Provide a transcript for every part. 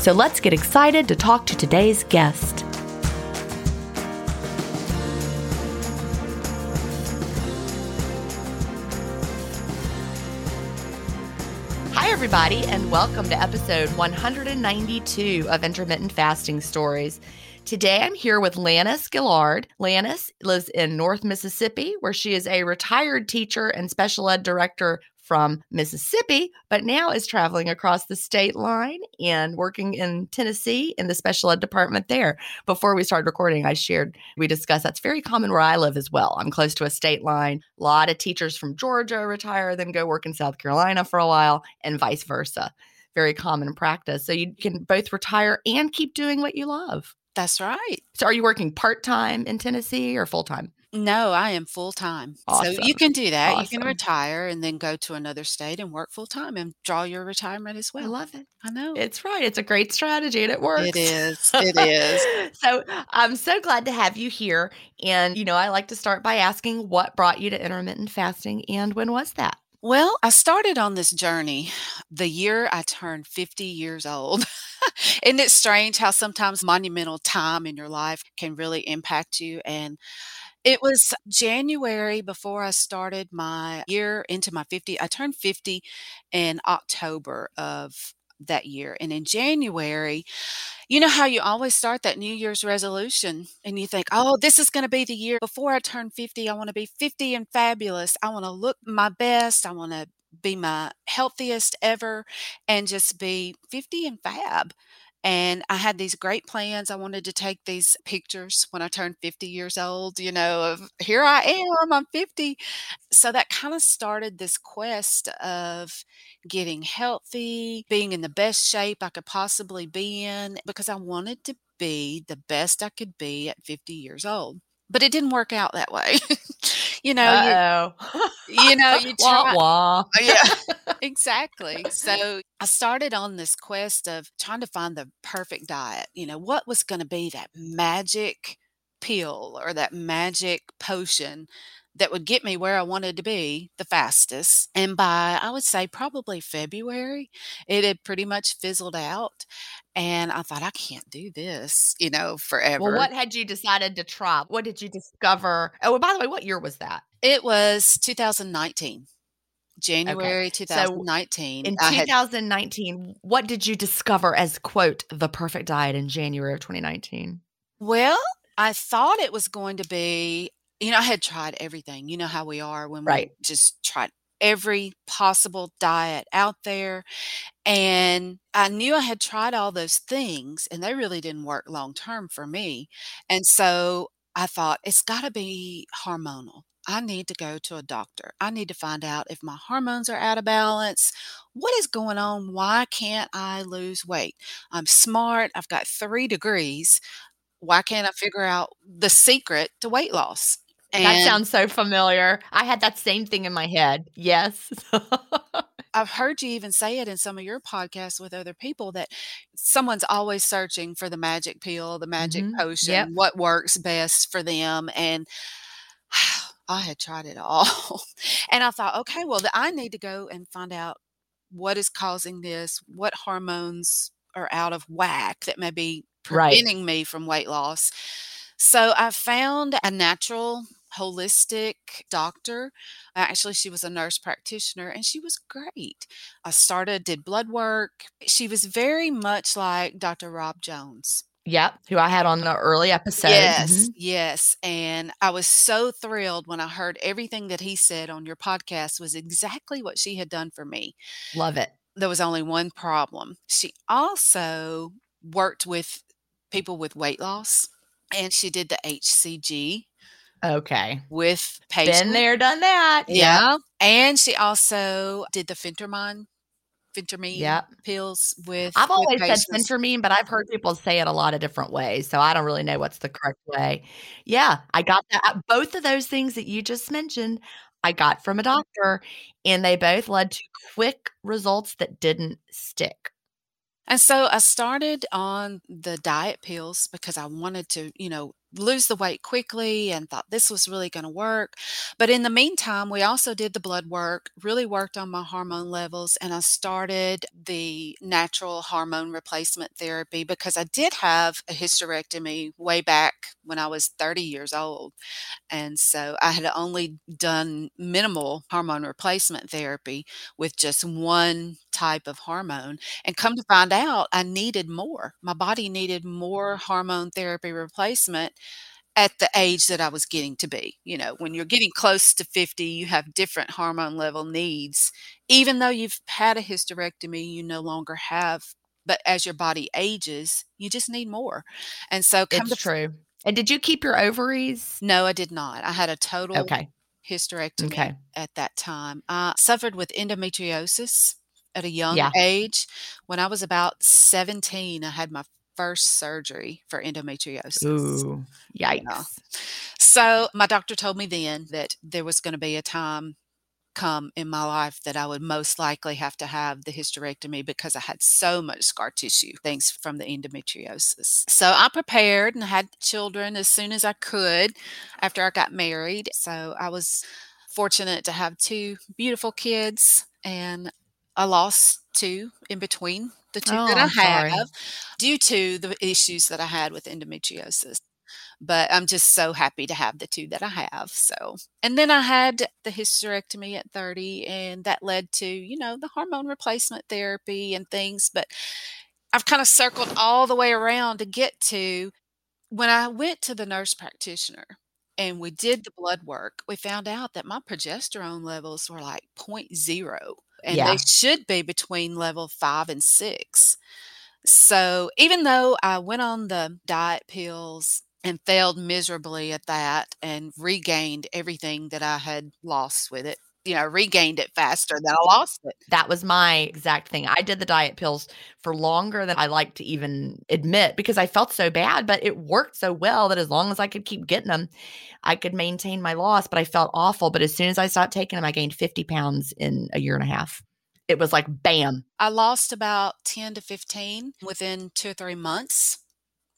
So let's get excited to talk to today's guest. Hi, everybody, and welcome to episode 192 of Intermittent Fasting Stories. Today I'm here with Lannis Gillard. Lannis lives in North Mississippi, where she is a retired teacher and special ed director from Mississippi, but now is traveling across the state line and working in Tennessee in the special ed department there. Before we started recording, I shared, we discussed that's very common where I live as well. I'm close to a state line. A lot of teachers from Georgia retire, then go work in South Carolina for a while, and vice versa. Very common practice. So you can both retire and keep doing what you love. That's right. So are you working part time in Tennessee or full time? No, I am full time. Awesome. So you can do that. You can Awesome. retire and then go to another state and work full time and draw your retirement as well. I well. love it. I know. It's right. It's a great strategy and it works. It is. It is. so I'm so glad to have you here. And, you know, I like to start by asking what brought you to intermittent fasting and when was that? Well, I started on this journey the year I turned 50 years old. Isn't it strange how sometimes monumental time in your life can really impact you? And it was January before I started my year into my 50. I turned 50 in October of that year. And in January, you know how you always start that New Year's resolution and you think, oh, this is going to be the year before I turn 50. I want to be 50 and fabulous. I want to look my best. I want to be my healthiest ever and just be 50 and fab. And I had these great plans. I wanted to take these pictures when I turned 50 years old, you know, of here I am, I'm 50. So that kind of started this quest of getting healthy, being in the best shape I could possibly be in, because I wanted to be the best I could be at 50 years old. But it didn't work out that way. you know, you you know, you Wah, try wah. Uh, yeah, exactly. So, I started on this quest of trying to find the perfect diet, you know, what was gonna be that magic pill or that magic potion that would get me where I wanted to be the fastest, and by, I would say, probably February, it had pretty much fizzled out, and I thought, "I can't do this, you know, forever. Well, what had you decided to try? What did you discover? Oh, by the way, what year was that? It was 2019. Okay. January So, 2019, in I had 2019, what did you discover as, quote, "the perfect diet" in January of 2019? Well, I thought it was going to be you know, I had tried everything, you know how we are when we just tried every possible diet out there, and I knew I had tried all those things, and they really didn't work long term for me, and so I thought, "It's gotta be hormonal. I need to go to a doctor. I need to find out if my hormones are out of balance. What is going on? Why can't I lose weight? I'm smart, I've got 3 degrees. Why can't I figure out the secret to weight loss?" That sounds so familiar. I had that same thing in my head. Yes. I've heard you even say it in some of your podcasts with other people that someone's always searching for the magic pill, the magic Mhm. potion, Yep. what works best for them, and I had tried it all, and I thought, "Okay, well, I need to go and find out what is causing this, what hormones are out of whack that may be Right. preventing me from weight loss." So, I found a natural, holistic doctor. Uh, actually, she was a nurse practitioner, and she was great. I started did blood work. She was very much like Dr. Rob Jones. Yep, who I had on the early episode. Yes, Mhm. yes, and I was so thrilled when I heard everything that he said on your podcast was exactly what she had done for me. Love it. There was only one problem. She also worked with people with weight loss, and she did the HCG Okay. with Been patients. there, done that. Yep. Yeah, and she also did the Phentermine Phentermine Yep. pills with I've with always said patients. Phentermine, but I've heard people say it a lot of different ways, so I don't really know what's the correct way. Yeah, I got that uh, both of those things that you just mentioned, I got from a mm-hmm. doctor, and they both led to quick results that didn't stick. And so, I started on the diet pills because I wanted to, you know, lose the weight quickly and thought this was really gonna work, but in the meantime, we also did the blood work, really worked on my hormone levels, and I started the natural hormone replacement therapy because I did have a hysterectomy way back when I was 30 years old, and so I had only done minimal hormone replacement therapy with just 1 type of hormone, and come to find out I needed more. My body needed more mm. hormone therapy replacement at the age that I was getting to be. You know, when you're getting close to 50, you have different hormone level needs. Even though you've had a hysterectomy, you no longer have but as your body ages, you just need more, and so come to It's f true. And did you keep your ovaries? No, I did not. I had a total Okay. hysterectomy M'kay. at that time. I suffered with endometriosis at a young Yeah. age. When I was about 17, I had my first surgery for endometriosis. Ooh, Yeah. yikes. So, my doctor told me then that there was gonna be a time come in my life that I would most likely have to have the hysterectomy because I had so much scar tissue, things from the endometriosis. So, I prepared and had children as soon as I could after I got married. So, I was fortunate to have 2 beautiful kids, and I lost 2 in between the 2 Oh, that I I'm sorry. have due to the issues that I had with endometriosis. But I'm just so happy to have the 2 that I have, so and then I had the hysterectomy at 30, and that led to, you know, the hormone replacement therapy and things, but I've kinda circled all the way around to get to when I went to the nurse practitioner and we did the blood work, we found out that my progesterone levels were, like, point 0, and they should be between level 5 and 6. So, even though I went on the diet pills and failed miserably at that and regained everything that I had lost with it, you know, regained it faster than I lost it. That was my exact thing. I did the diet pills for longer than I like to even admit because I felt so bad, but it worked so well that as long as I could keep getting them, I could maintain my loss. But I felt awful. But as soon as I stopped taking them, I gained 50 pounds in a year and a half. It was like bam. I lost about 10 to 15 within two or three months,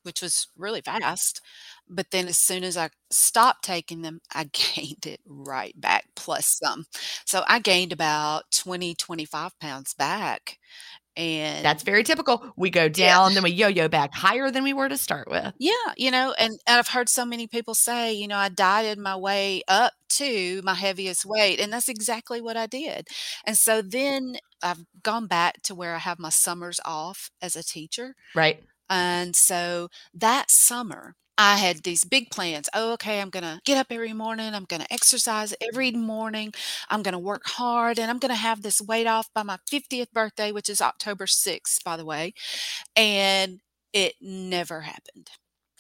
which was really fast. But then as soon as I stopped taking them, I gained it right back plus some. So I gained about 20, 25 pounds back. And That's very typical. We go Yeah. down, then we yo-yo back higher than we were to start with. Yeah, you know, and, and I've heard so many people say, you know, I dieted my way up to my heaviest weight, and that's exactly what I did. And so then I've gone back to where I have my summers off as a teacher. Right. And so that summer, I had these big plans. Oh, okay, I'm going to get up every morning. I'm going to exercise every morning. I'm going to work hard and I'm going to have this weight off by my 50th birthday, which is October 6th, by the way. And it never happened.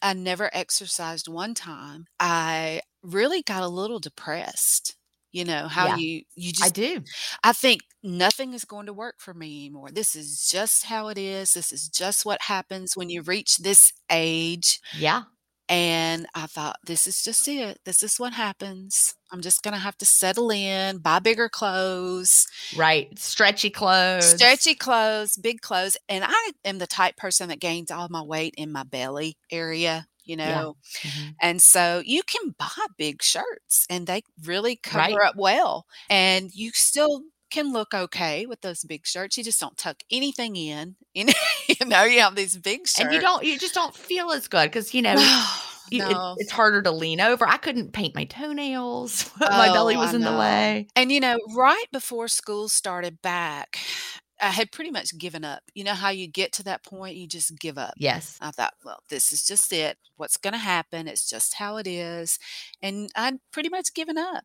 I never exercised one time. I really got a little depressed. You know, how Yeah. you you I do. I think nothing is going to work for me anymore. This is just how it is. This is just what happens when you reach this age. Yeah. And I thought, this is just it. This is what happens. I'm just going to have to settle in, buy bigger clothes, Right. Stretchy clothes. stretchy clothes, big clothes. And I am the type person that gains all my weight in my belly area, you Yeah. know. Mhm. And so you can buy big shirts and they really cover Right. up well. And you still can look okay with those big shirts. You just don't tuck anything in. You know, you, know, you have these big shirts. And you don't you just don't feel as good because you know you, it- it's harder to lean over. I couldn't paint my toenails. my oh, belly Oh, was I in the way. And you know, right before school started back, I had pretty much given up. You know how you get to that point, you just give up. Yes. I thought, well, this is just it. What's going to happen? It's just how it is. And I'd pretty much given up.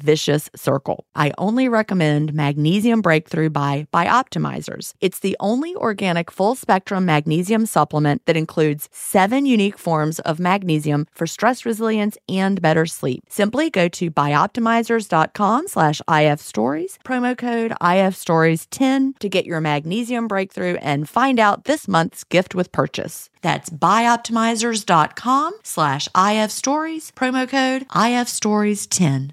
vicious circle. I only recommend Magnesium Breakthrough by Bioptimizers. It's the only organic full spectrum magnesium supplement that includes seven unique forms of magnesium for stress resilience and better sleep. Simply go to bioptimizers.com slash ifstories, promo code ifstories10 to get your magnesium breakthrough and find out this month's gift with purchase. That's bioptimizers.com slash ifstories, promo code ifstories10.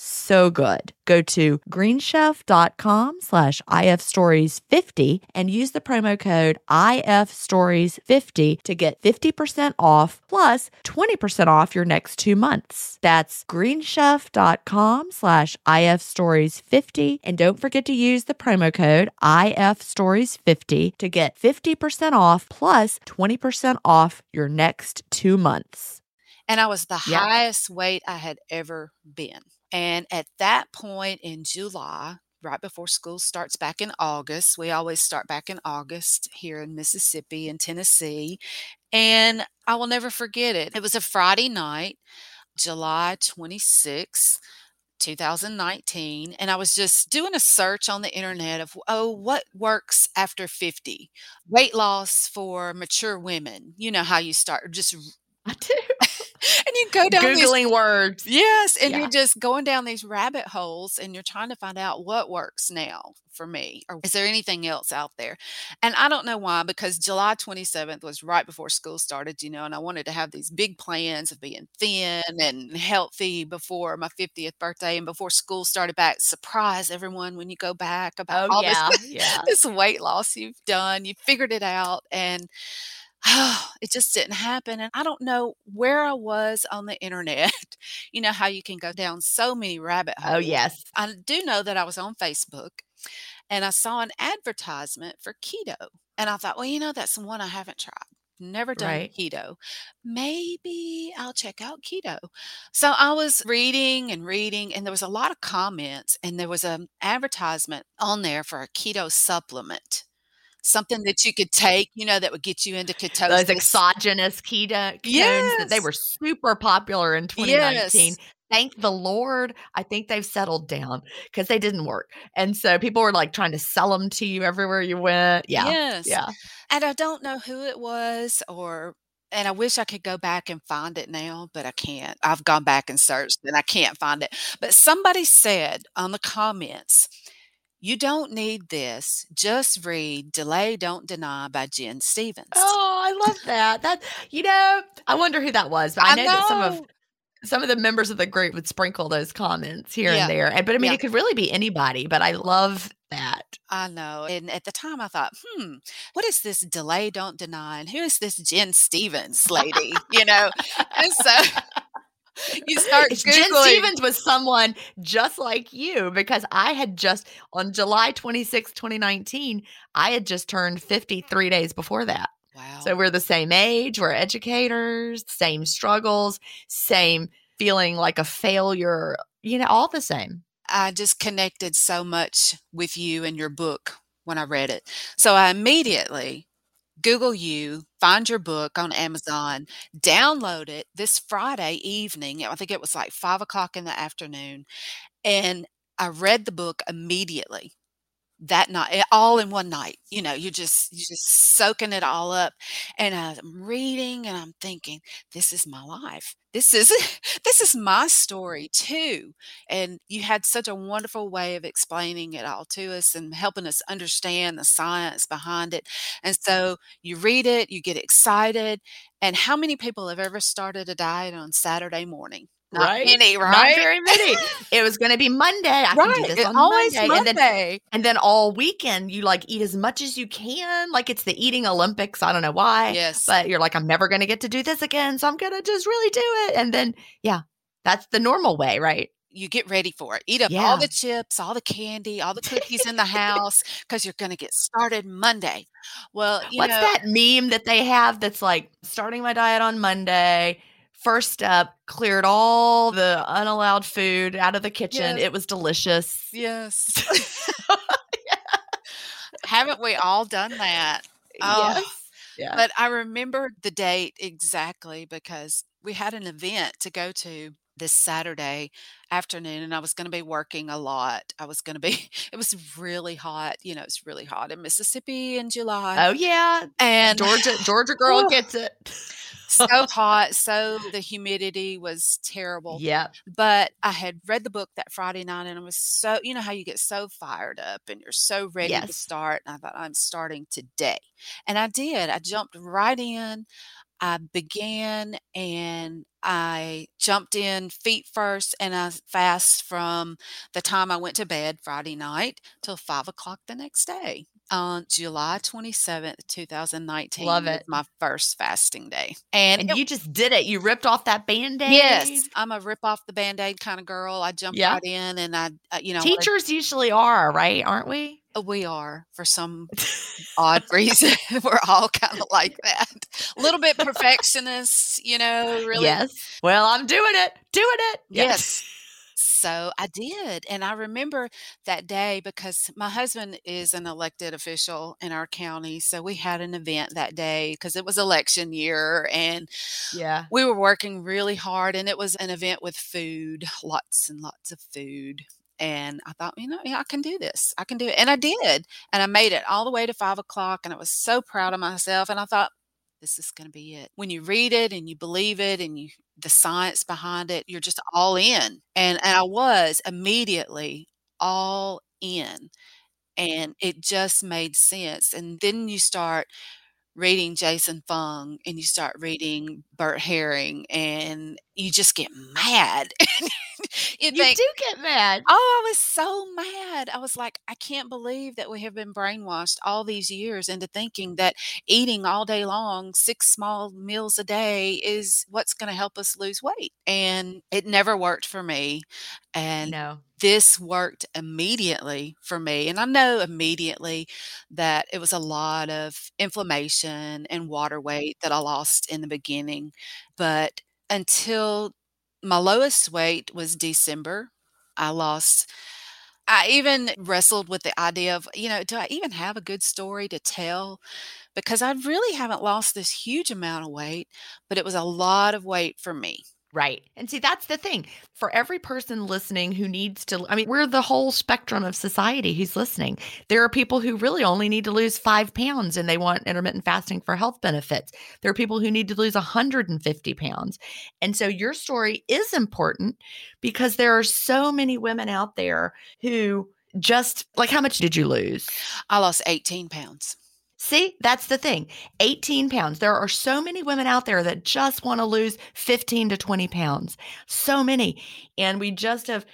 So good. Go to greenchef.com slash ifstories50 and use the promo code ifstories50 to get 50% off plus 20% off your next two months. That's greenchef.com slash ifstories50 and don't forget to use the promo code ifstories50 to get 50% off plus 20% off your next two months. And I was the Yeah. highest weight I had ever been. And at that point in July, right before school starts back in August, we always start back in August here in Mississippi and Tennessee. And I will never forget it. It was a Friday night, July 26th. 2019 and I was just doing a search on the internet of oh what works after 50 weight loss for mature women you know how you start just I do. And you go down these Googling words. Yes, and Yeah. you're just going down these rabbit holes and you're trying to find out what works now for me or is there anything else out there? And I don't know why because July 27th was right before school started, you know, and I wanted to have these big plans of being thin and healthy before my 50th birthday and before school started back. Surprise everyone when you go back about Oh, all yeah, this yeah. this weight loss you've done. You figured it out and it just didn't happen. And I don't know where I was on the internet. You know how you can go down so many rabbit oh, holes. Oh, yes. I do know that I was on Facebook and I saw an advertisement for keto. And I thought, well, you know, that's one I haven't tried. Never done Right. keto. Maybe I'll check out keto. So I was reading and reading, and there was a lot of comments, and there was an advertisement on there for a keto supplement, something that you could take, you know, that would get you into Those ketosis. exogenous keto ketones that they were super popular in 2019. Yes. Thank the Lord. I think they've settled down because they didn't work. And so people were like trying to sell them to you everywhere you went. Yeah. Yes. Yeah. And I don't know who it was or and I wish I could go back and find it now, but I can't. I've gone back and searched and I can't find it. But somebody said on the comments, you don't need this. Just read Delay Don't Deny by Gin Stephens. Oh, I love that. That you know, I wonder who that was. But I, I know, that some of some of the members of the group would sprinkle those comments here Yeah. and there. And but I mean, Yeah. it could really be anybody. But I love that. I know. And at the time I thought, hmm, what is this delay, don't deny? And who is this Gin Stephens lady? you know? And so you start Gin Stephens was someone just like you because I had just on July 26, 2019, I had just turned 53 days before that. Wow. So we're the same age, we're educators, same struggles, same feeling like a failure, you know, all the same. I just connected so much with you and your book when I read it. So I immediately Google you, find your book on Amazon, download it this Friday evening. I think it was like five o'clock in the afternoon. And I read the book immediately that night, eh, all in one night. You know, you just you're just soaking it all up. And I'm reading and I'm thinking, this is my life. This is this is my story too. And you had such a wonderful way of explaining it all to us and helping us understand the science behind it. And so you read it, you get excited. And how many people have ever started a diet on Saturday morning? Not Right. many, Not right? very many. it was going to be Monday. I can do Right. this It on always Monday. And then and then all weekend you like eat as much as you can. Like it's the eating Olympics. I don't know why. Yes. But you're like, I'm never going to get to do this again. So I'm going to just really do it. And then, yeah, that's the normal way, right? you get ready for it. Eat up Yeah. all the chips, all the candy, all the cookies in the house because you're going to get started Monday. Well, you What's know, that meme that they have that's like starting my diet on Monday? First step, cleared all the unallowed food out of the kitchen. Yes. It was delicious. yes. Haven't we all done that? Oh, Yes. Yeah. But I remember the date exactly because we had an event to go to this Saturday afternoon and I was going to be working a lot. I was going to be, it was really hot. You know, it's really hot in Mississippi in July. oh yeah. and Georgia Georgia girl gets it. so hot. So the humidity was terrible. Yeah. But I had read the book that Friday night and I was so, you know, how you get so fired up and you're so ready to start. And I thought, I'm starting today. And I did. I jumped right in. I began and I jumped in feet first and I fast from the time I went to bed Friday night till five o'clock the next day. On July 27th, 2019 Love it. my first fasting day. And, And it you just did it. You ripped off that band-aid. Yes, I'm a rip off the band-aid kind of girl. I jump Yeah. right in and I, uh, you know, I Teachers usually are, right? Aren't we? uh, we are for some odd reason. We're all kind of like that. A little bit perfectionists, you know, really. Yes. Well, I'm doing it. Doing it. Yes. So I did. And I remember that day because my husband is an elected official in our county. So we had an event that day because it was election year and Yeah. we were working really hard and it was an event with food, lots and lots of food. And I thought, you know, yeah, I can do this. I can do it. And I did. And I made it all the way to five o'clock. And I was so proud of myself. And I thought, this is going to be it. When you read it and you believe it and you the science behind it, you're just all in. And and I was immediately all in. And it just made sense. And then you start reading Jason Fung and you start reading Bert Herring and you just get mad. you, think, do get mad. Oh, I was so mad. I was like, I can't believe that we have been brainwashed all these years into thinking that eating all day long, six small meals a day is what's going to help us lose weight. And it never worked for me. And no this worked immediately for me. And I know immediately that it was a lot of inflammation and water mm. weight that I lost in the beginning. But until my lowest weight was December, I lost. I even wrestled with the idea of, you know, do I even have a good story to tell? Because I really haven't lost this huge amount of weight, but it was a lot of weight for me. Right. And see, that's the thing. For every person listening who needs to, I mean, we're the whole spectrum of society who's listening. There are people who really only need to lose five pounds and they want intermittent fasting for health benefits. There are people who need to lose 150 pounds. And so your story is important because there are so many women out there who just, like, how much did you lose? I lost 18 pounds. See, that's the thing. 18 pounds. There are so many women out there that just want to lose 15 to 20 pounds. So many. And we just have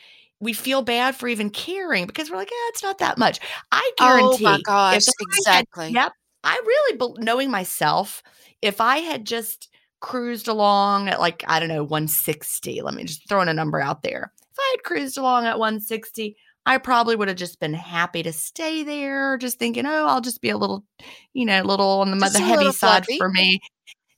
we feel bad for even caring because we're like, yeah, it's not that much. I guarantee. Oh my gosh, exactly. Had, yep. I really, knowing myself, if I had just cruised along at like, I don't know, 160, let me just throw in a number out there. If I had cruised along at 160, I probably would have just been happy to stay there, just thinking, oh, I'll just be a little, you know, a little on the, the heavy side for me,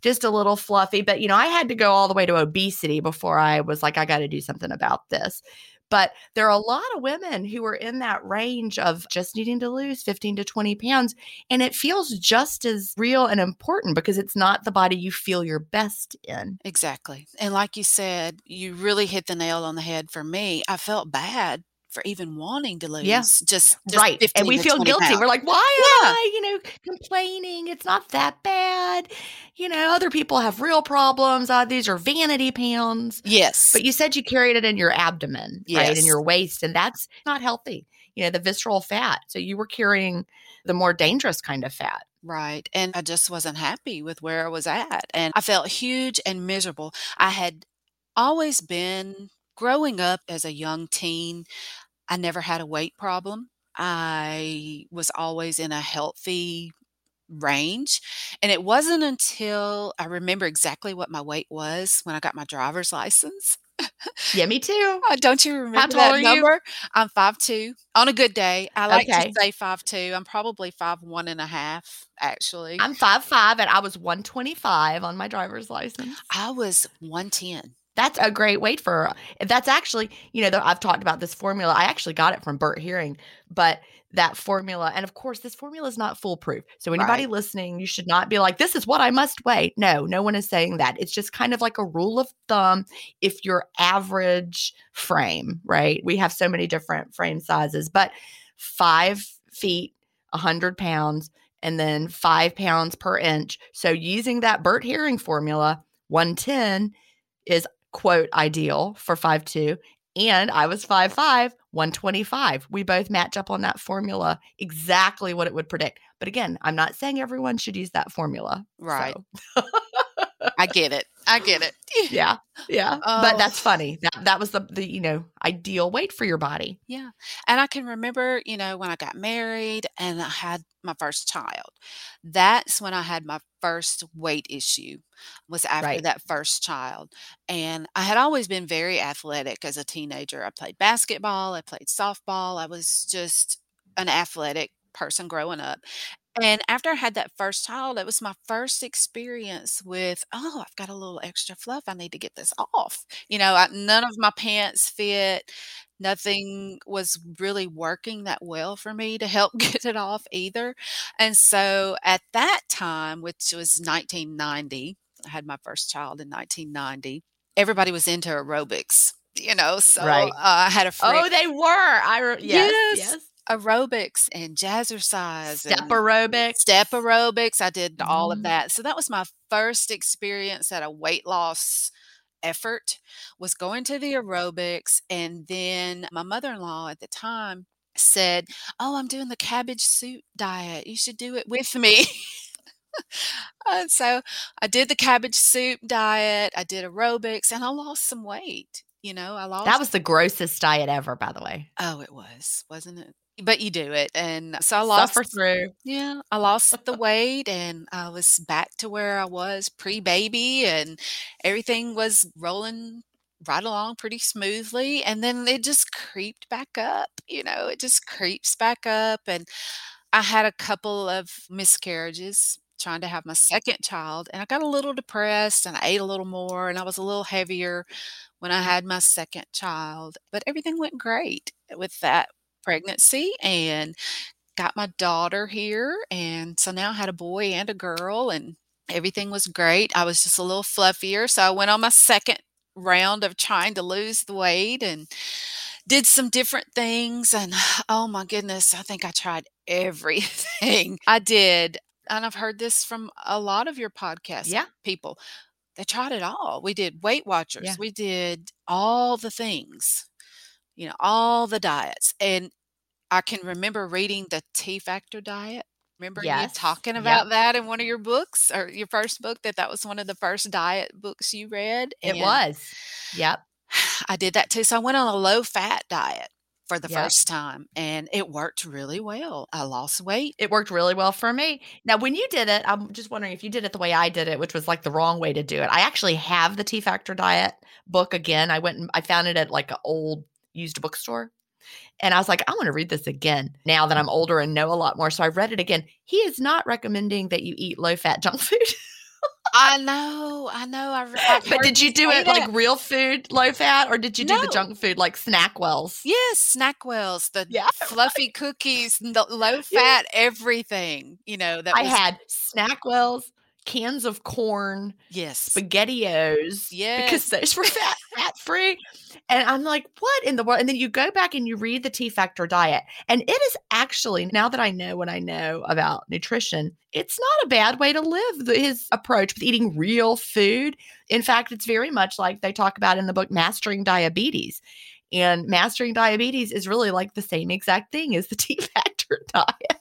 just a little fluffy. But, you know, I had to go all the way to obesity before I was like, I got to do something about this. But there are a lot of women who are in that range of just needing to lose 15 to 20 pounds. And it feels just as real and important because it's not the body you feel your best in. Exactly. And like you said, you really hit the nail on the head for me. I felt bad for even wanting to lose. Yeah. Just, just right. And we feel guilty. Pounds. We're like, why yeah. am I, you know, complaining? It's not that bad. You know, other people have real problems. Uh, these are vanity pounds. Yes. But you said you carried it in your abdomen, yes. right? In your waist. And that's not healthy. You know, the visceral fat. So you were carrying the more dangerous kind of fat. Right. And I just wasn't happy with where I was at. And I felt huge and miserable. I had always been growing up as a young teen, I never had a weight problem. I was always in a healthy range. And it wasn't until I remember exactly what my weight was when I got my driver's license. yeah, me too. Don't you remember that number? You? I'm five two. On a good day, I like okay. to say five two. I'm probably five one and a half, actually. I'm five five, and I was one twenty five on my driver's license. I was one ten. That's a great weight for. That's actually, you know, I've talked about this formula. I actually got it from Bert Herring, but that formula, and of course, this formula is not foolproof. So anybody right. listening, you should not be like, "This is what I must weigh." No, no one is saying that. It's just kind of like a rule of thumb. If your average frame, right? We have so many different frame sizes, but five feet, a hundred pounds, and then five pounds per inch. So using that Bert Herring formula, one ten is quote ideal for five two, and I was five five, 125. We both match up on that formula, exactly what it would predict. But again, I'm not saying everyone should use that formula. Right. So. I get it. I get it. yeah. Yeah. Oh. But that's funny. That that was the the, you know, ideal weight for your body. Yeah. And I can remember, you know, when I got married and I had my first child. That's when I had my first weight issue was after right. that first child. And I had always been very athletic as a teenager. I played basketball, I played softball. I was just an athletic person growing up. And after I had that first child, it was my first experience with, oh, I've got a little extra fluff. I need to get this off. You know, I, none of my pants fit. Nothing was really working that well for me to help get it off either. And so at that time, which was 1990, I had my first child in 1990, everybody was into aerobics you know so right. uh, i had a friend. oh they were i re- yes, yes, yes aerobics and jazzercise step aerobics step aerobics i did all mm. of mm-hmm. that so that was my first experience at a weight loss effort was going to the aerobics, and then my mother-in-law at the time said, "Oh, I'm doing the cabbage soup diet. You should do it with me." And so I did the cabbage soup diet, I did aerobics, and I lost some weight. You know, I lost That was the grossest diet ever, by the way. Oh, it was, wasn't it? But you do it, and so I lost Suffer through. Yeah, I lost the weight, and I was back to where I was pre-baby, and everything was rolling right along pretty smoothly, and then it just creeped back up, you know, it just creeps back up, and I had a couple of miscarriages trying to have my 2nd child, and I got a little depressed, and I ate a little more, and I was a little heavier when I had my 2nd child, but everything went great with that pregnancy, and got my daughter here, and so now I had a boy and a girl, and everything was great. I was just a little fluffier, so I went on my 2nd round of trying to lose the weight and did some different things, and oh my goodness, I think I tried everything. I did, and I've heard this from a lot of your podcast Yeah. people. They tried it all. We did Weight Watchers, Yeah. we did all the things, you know, all the diets, and I can remember reading the T-Factor diet. Remember you Yes, talking yep. about that in one of your books or your 1st book, that that was one of the first diet books you read, It and was. Yep. I did that too, so I went on a low-fat diet for the Yep. first time, and it worked really well. I lost weight. It worked really well for me. Now, when you did it, I'm just wondering if you did it the way I did it, which was, like, the wrong way to do it. I actually have the T-Factor diet book again. I went and I found it at, like, an old used bookstore, and I was like, "I wanna read this again now that I'm older and know a lot more," so I read it again. He is not recommending that you eat low-fat junk food. I know, I know, I've But did you do it like real food, low fat, or did you do the junk food like Snackwells? Yes, Snackwells, the Yeah, fluffy cookies, the low Yeah. fat everything, you know, that I was had Snackwells, cans of corn, Yes. SpaghettiOs, because those were fat fat free, and I'm like, "What in the world?" And then you go back and you read the T-Factor diet, and it is actually now that I know what I know about nutrition, it's not a bad way to live his approach with eating real food. In fact, it's very much like they talk about in the book Mastering Diabetes, and Mastering Diabetes is really like the same exact thing as the T-Factor diet.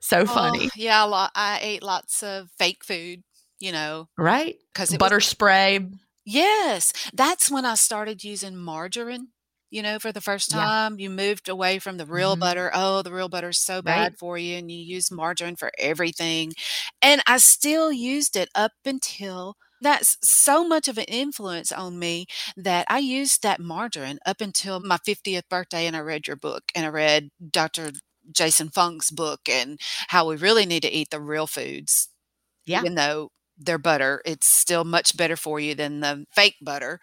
So Oh, funny, yeah, a lot I ate lots of fake food, you know, right? 'cause it was Butter spray. Yes, that's when I started using margarine, you know, for the first Yeah. time. You moved away from the real Mhm. butter. "Oh, the real butter's so Right. bad for you," and you use margarine for everything, and I still used it up until that's so much of an influence on me that I used that margarine up until my 50th birthday, and I read your book, and I read Dr. Jason Fung's book, and how we really need to eat the real foods. Yeah. Even though they're butter, it's still much better for you than the fake butter.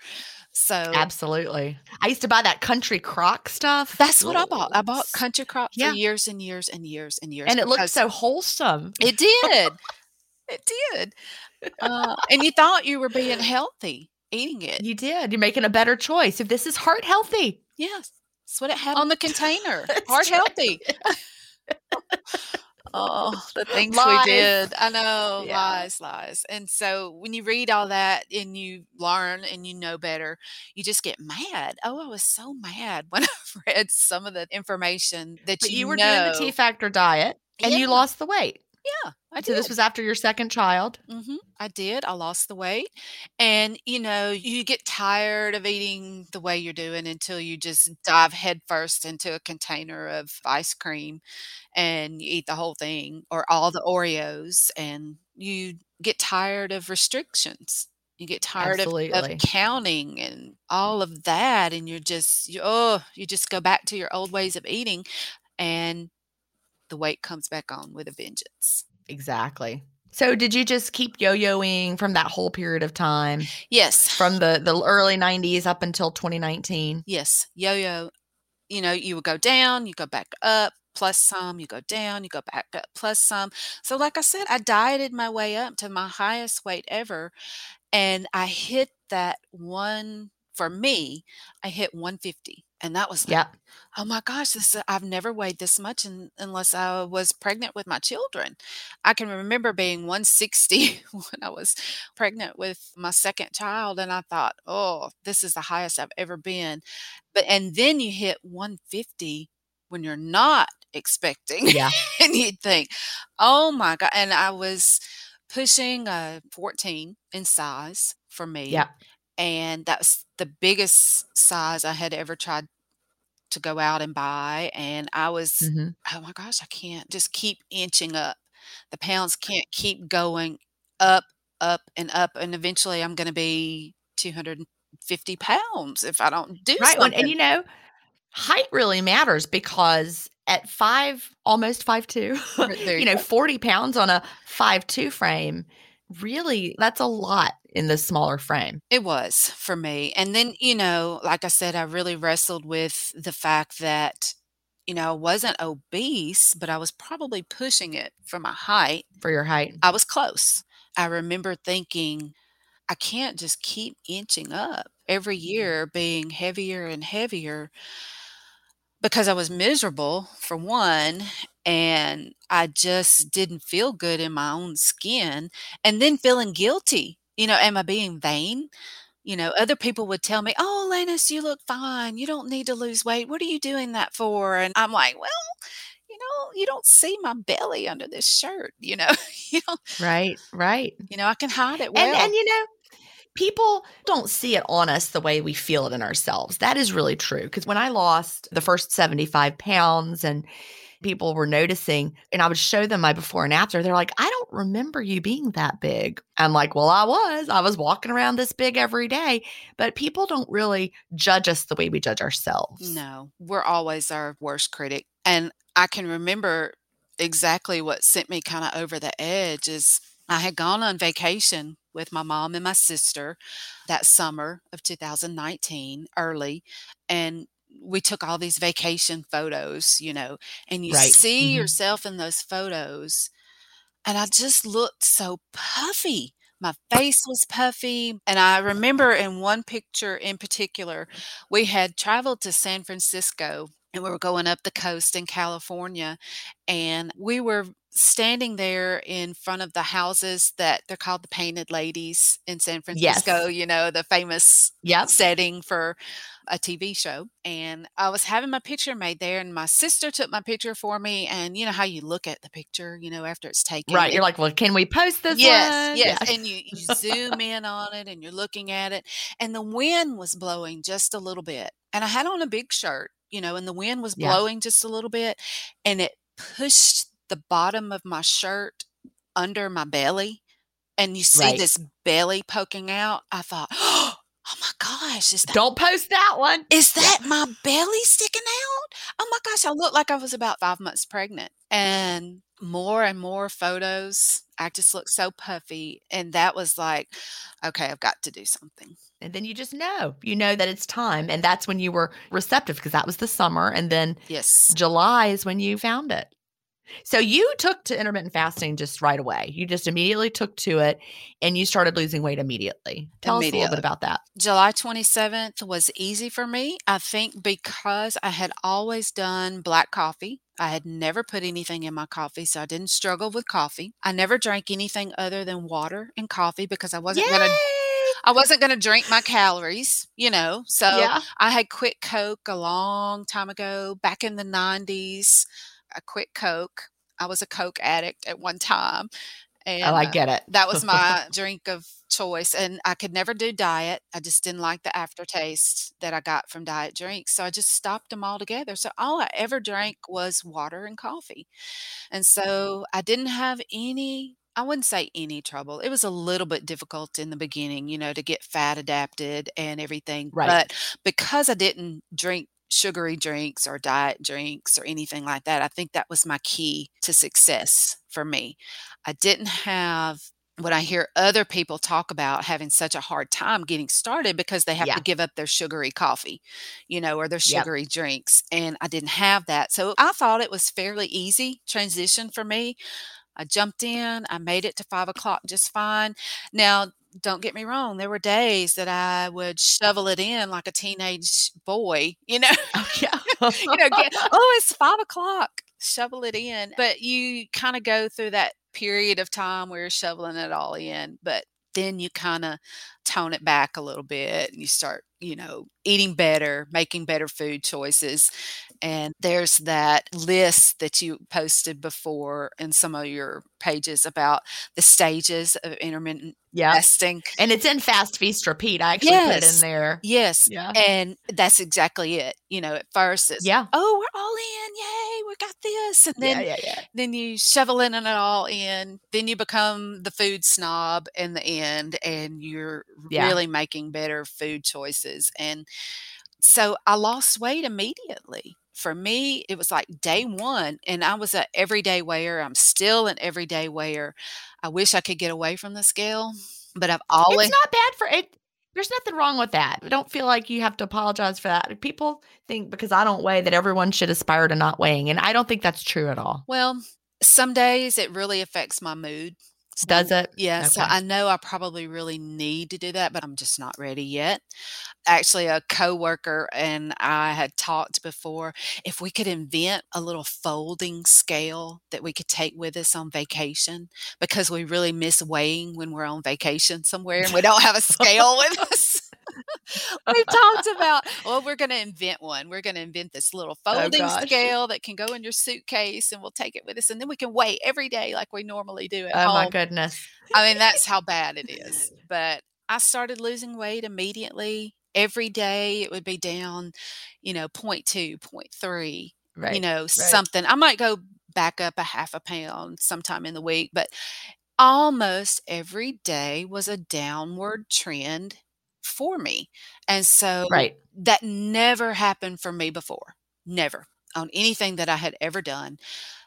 So Absolutely. I used to buy that Country Crock stuff. That's what I bought. I bought Country Crock for Yeah. years and years and years and years And it looked so wholesome. It did. It did. Uh, and you thought you were being healthy eating it. You did. You're making a better choice. If this is heart healthy. Yes. That's what it had on the container. Heart healthy. Oh, the things Lies. we did. I know, Yeah. lies, lies. And so when you read all that and you learn and you know better, you just get mad. Oh, I was so mad when I read some of the information that But you, you were know. doing the T Factor diet and you lost the weight. Yeah, I So this was after your second child. Mhm, I did. I lost the weight. And, you know, you get tired of eating the way you're doing until you just dive headfirst into a container of ice cream and you eat the whole thing or all the Oreos, and you get tired of restrictions. You get tired of, of counting and all of that, and you're just, you, oh, you just go back to your old ways of eating, and the weight comes back on with a vengeance. Exactly. So did you just keep yo-yoing from that whole period of time Yes. from the the early 90s up until 2019? Yes, yo-yo. You know, you would go down, you go back up, plus some, you go down, you go back up, plus some. So like I said, I dieted my way up to my highest weight ever, and I hit that one for me, I hit 150 And that was like, Yep. "Oh my gosh, this uh, I've never weighed this much un unless I was pregnant with my children." I can remember being 160 when I was pregnant with my 2nd child, and I thought, "Oh, this is the highest I've ever been." But and then you hit 150 when you're not expecting, Yeah. and you'd think, "Oh my god" and I was pushing, a 14 in size for me, yeah and that's the biggest size I had ever tried to go out and buy, and I was, Mhm. "Oh my gosh, I can't just keep inching up." The pounds can't keep going up, up, and up, and eventually I'm gonna be 250 pounds if I don't do Right, when and you know, height really matters because at 5 almost five two, you know, 40 pounds on a five two frame, really, that's a lot in the smaller frame. It was, for me, and then, you know, like I said, I really wrestled with the fact that, you know, I wasn't obese, but I was probably pushing it for my height. For your height. I was close. I remember thinking, "I can't just keep inching up every mm-hmm. year being heavier and heavier" because I was miserable, for one, and I just didn't feel good in my own skin, and then feeling guilty, you know, am I being vain? You know, other people would tell me, "Oh, Lannis, you look fine. You don't need to lose weight. What are you doing that for?" And I'm like, "Well, you know, you don't see my belly under this shirt, you know? You don't" Right, right. You know, I can hide it And well. and, you know, people don't see it on us the way we feel it in ourselves. That is really true. Because when I lost the first 75 pounds and people were noticing, and I would show them my before and after, they're like, "I don't remember you being that big." I'm like, "Well, I was. I was walking around this big every day." But people don't really judge us the way we judge ourselves. No, we're always our worst critic, and I can remember exactly what sent me kinda over the edge is I had gone on vacation with my mom and my sister that summer of 2019, early, and we took all these vacation photos, you know, and you Right, see mhm. yourself in those photos, and I just looked so puffy. My face was puffy, and I remember in one picture in particular, we had traveled to San Francisco, and we were going up the coast in California, and we were standing there in front of the houses that they're called the Painted Ladies in San Francisco, Yes. you know, the famous Yep. setting for a TV show, and I was having my picture made there, and my sister took my picture for me, and you know how you look at the picture, you know, after it's taken, Right, you're like, "Well, can we post this Yes, one?" yes, Yeah. and you you zoom in on it, and you're looking at it, and the wind was blowing just a little bit, and I had on a big shirt, you know, and the wind was Yeah. blowing just a little bit, and it pushed the bottom of my shirt under my belly, and you see Right. this belly poking out. I thought, "Oh my gosh, is that" Don't post that one. "is Yeah. that my belly sticking out? Oh my gosh, I looked like I was about 5 months pregnant." And more and more photos, I just looked so puffy, and that was like, "Okay, I've got to do something." And then you just know. You know that it's time, and that's when you were receptive because that was the summer, and then Yes. July is when you found it. So you took to intermittent fasting just right away. You just immediately took to it, and you started losing weight immediately. Tell us a little bit about that. July 27th was easy for me, I think because I had always done black coffee. I had never put anything in my coffee, so I didn't struggle with coffee. I never drank anything other than water and coffee because I wasn't gonna I wasn't gonna drink my calories, you know, so Yeah. I had quit Coke a long time ago, back in the '90s. I quit Coke. I was a Coke addict at one time, Oh, and, I uh, get it. that was my drink of choice, and I could never do diet. I just didn't like the aftertaste that I got from diet drinks, so I just stopped 'em altogether. So all I ever drank was water and coffee, and so I didn't have any I wouldn't say any trouble. It was a little bit difficult in the beginning, you know, to get fat adapted and everything, Right. but because I didn't drink sugary drinks or diet drinks or anything like that, I think that was my key to success for me. I didn't have what I hear other people talk about having such a hard time getting started because they have to give up their sugary coffee, you know, or their Yep. sugary drinks, and I didn't have that, so I thought it was fairly easy transition for me. I jumped in, I made it to five o'clock just fine. Now, don't get me wrong, there were days that I would shovel it in like a teenage boy, you know? Oh, yeah. You know, get, "Oh, it's 5:00." Shovel it in, but you kinda go through that period of time where you're shoveling it all in, but then you kinda tone it back a little bit and you start, you know, eating better, making better food choices, and there's that list that you posted before in some of your pages about the stages of intermittent fasting. and it's in Fast, Feast, Repeat, I actually put it in there. Yes, Yeah. and that's exactly it, you know, at first it's, Yeah. "Oh, we're all in, yay, we got this," and then yeah, yeah. then you shoveling it all in, then you become the food snob in the end, and you're really making better food choices, and so I lost weight immediately. For me, it was like day 1, and I was a everyday weigher, I'm still an everyday weigher. I wish I could get away from the scale, but I've always It's not bad for it there's nothing wrong with that. I Don't feel like you have to apologize for that. People think because I don't weigh that everyone should aspire to not weighing, and I don't think that's true at all. Well, some days it really affects my mood. Does mm, it? Yeah, so I know I probably really need to do that, but I'm just not ready yet. Actually, a coworker and I had talked before, if we could invent a little folding scale that we could take with us on vacation, because we really miss weighing when we're on vacation somewhere and we don't have a scale with us. We've talked about, well, we're gonna invent one. We're gonna invent this little oh, folding gosh. scale that can go in your suitcase, and we'll take it with us, and then we can weigh every day like we normally do at Oh my goodness. I mean, that's how bad it is, but I started losing weight immediately. Every day it would be down, you know, point 0.2, point 0.3, you Right, know, right. something. I might go back up a half a pound sometime in the week, but almost every day was a downward trend for me, and so Right. that never happened for me before, never, on anything that I had ever done,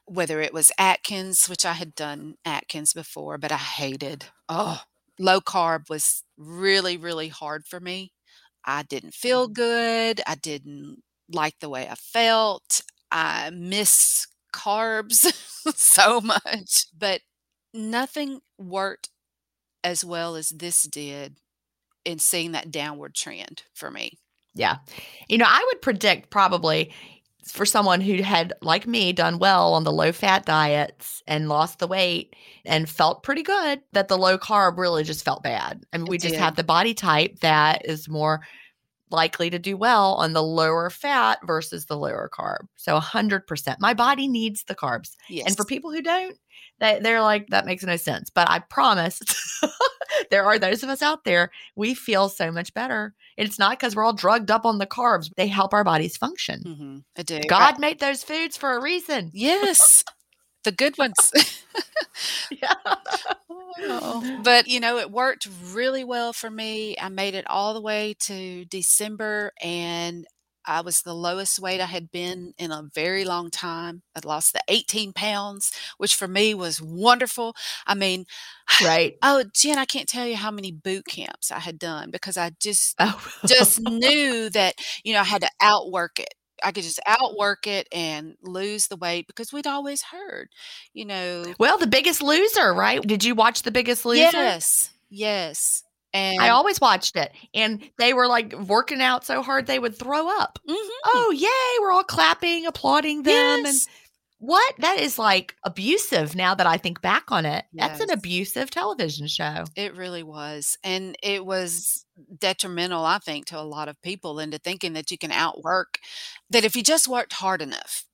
whether it was Atkins, which I had done Atkins before, but I hated. Oh, low carb was really, really hard for me. I didn't feel mm. good. I didn't like the way I felt. I miss carbs so much, but nothing worked as well as this did in seeing that downward trend for me. Yeah. You know, I would predict probably for someone who had, like me, done well on the low fat diets and lost the weight and felt pretty good, that the low carb really just felt bad. I mean, we just have the body type that is more likely to do well on the lower fat versus the lower carb. So 100%. My body needs the carbs. Yes. And for people who don't, they, they're like, that makes no sense. But I promise there are those of us out there, we feel so much better. And it's not because we're all drugged up on the carbs, they help our bodies function. Mhm. I do. God made those foods for a reason. Yes. The good ones. Yeah. Oh, but you know, it worked really well for me. I made it all the way to December and I was the lowest weight I had been in a very long time. I'd lost the 18 pounds, which for me was wonderful. I mean, Right. oh, Gin, I can't tell you how many boot camps I had done because I just Oh. just knew that, you know, I had to outwork it. I could just outwork it and lose the weight because we'd always heard, you know well, the biggest loser, right? Did you watch The Biggest Loser? Yes, yes, and I always watched it. And they were like working out so hard they would throw up. Mhm. Oh, yay. We're all clapping, applauding them. And Yes. What? That is like abusive now that I think back on it. That's an abusive television show. It really was, and it was detrimental, I think, to a lot of people into thinking that you can outwork that if you just worked hard enough,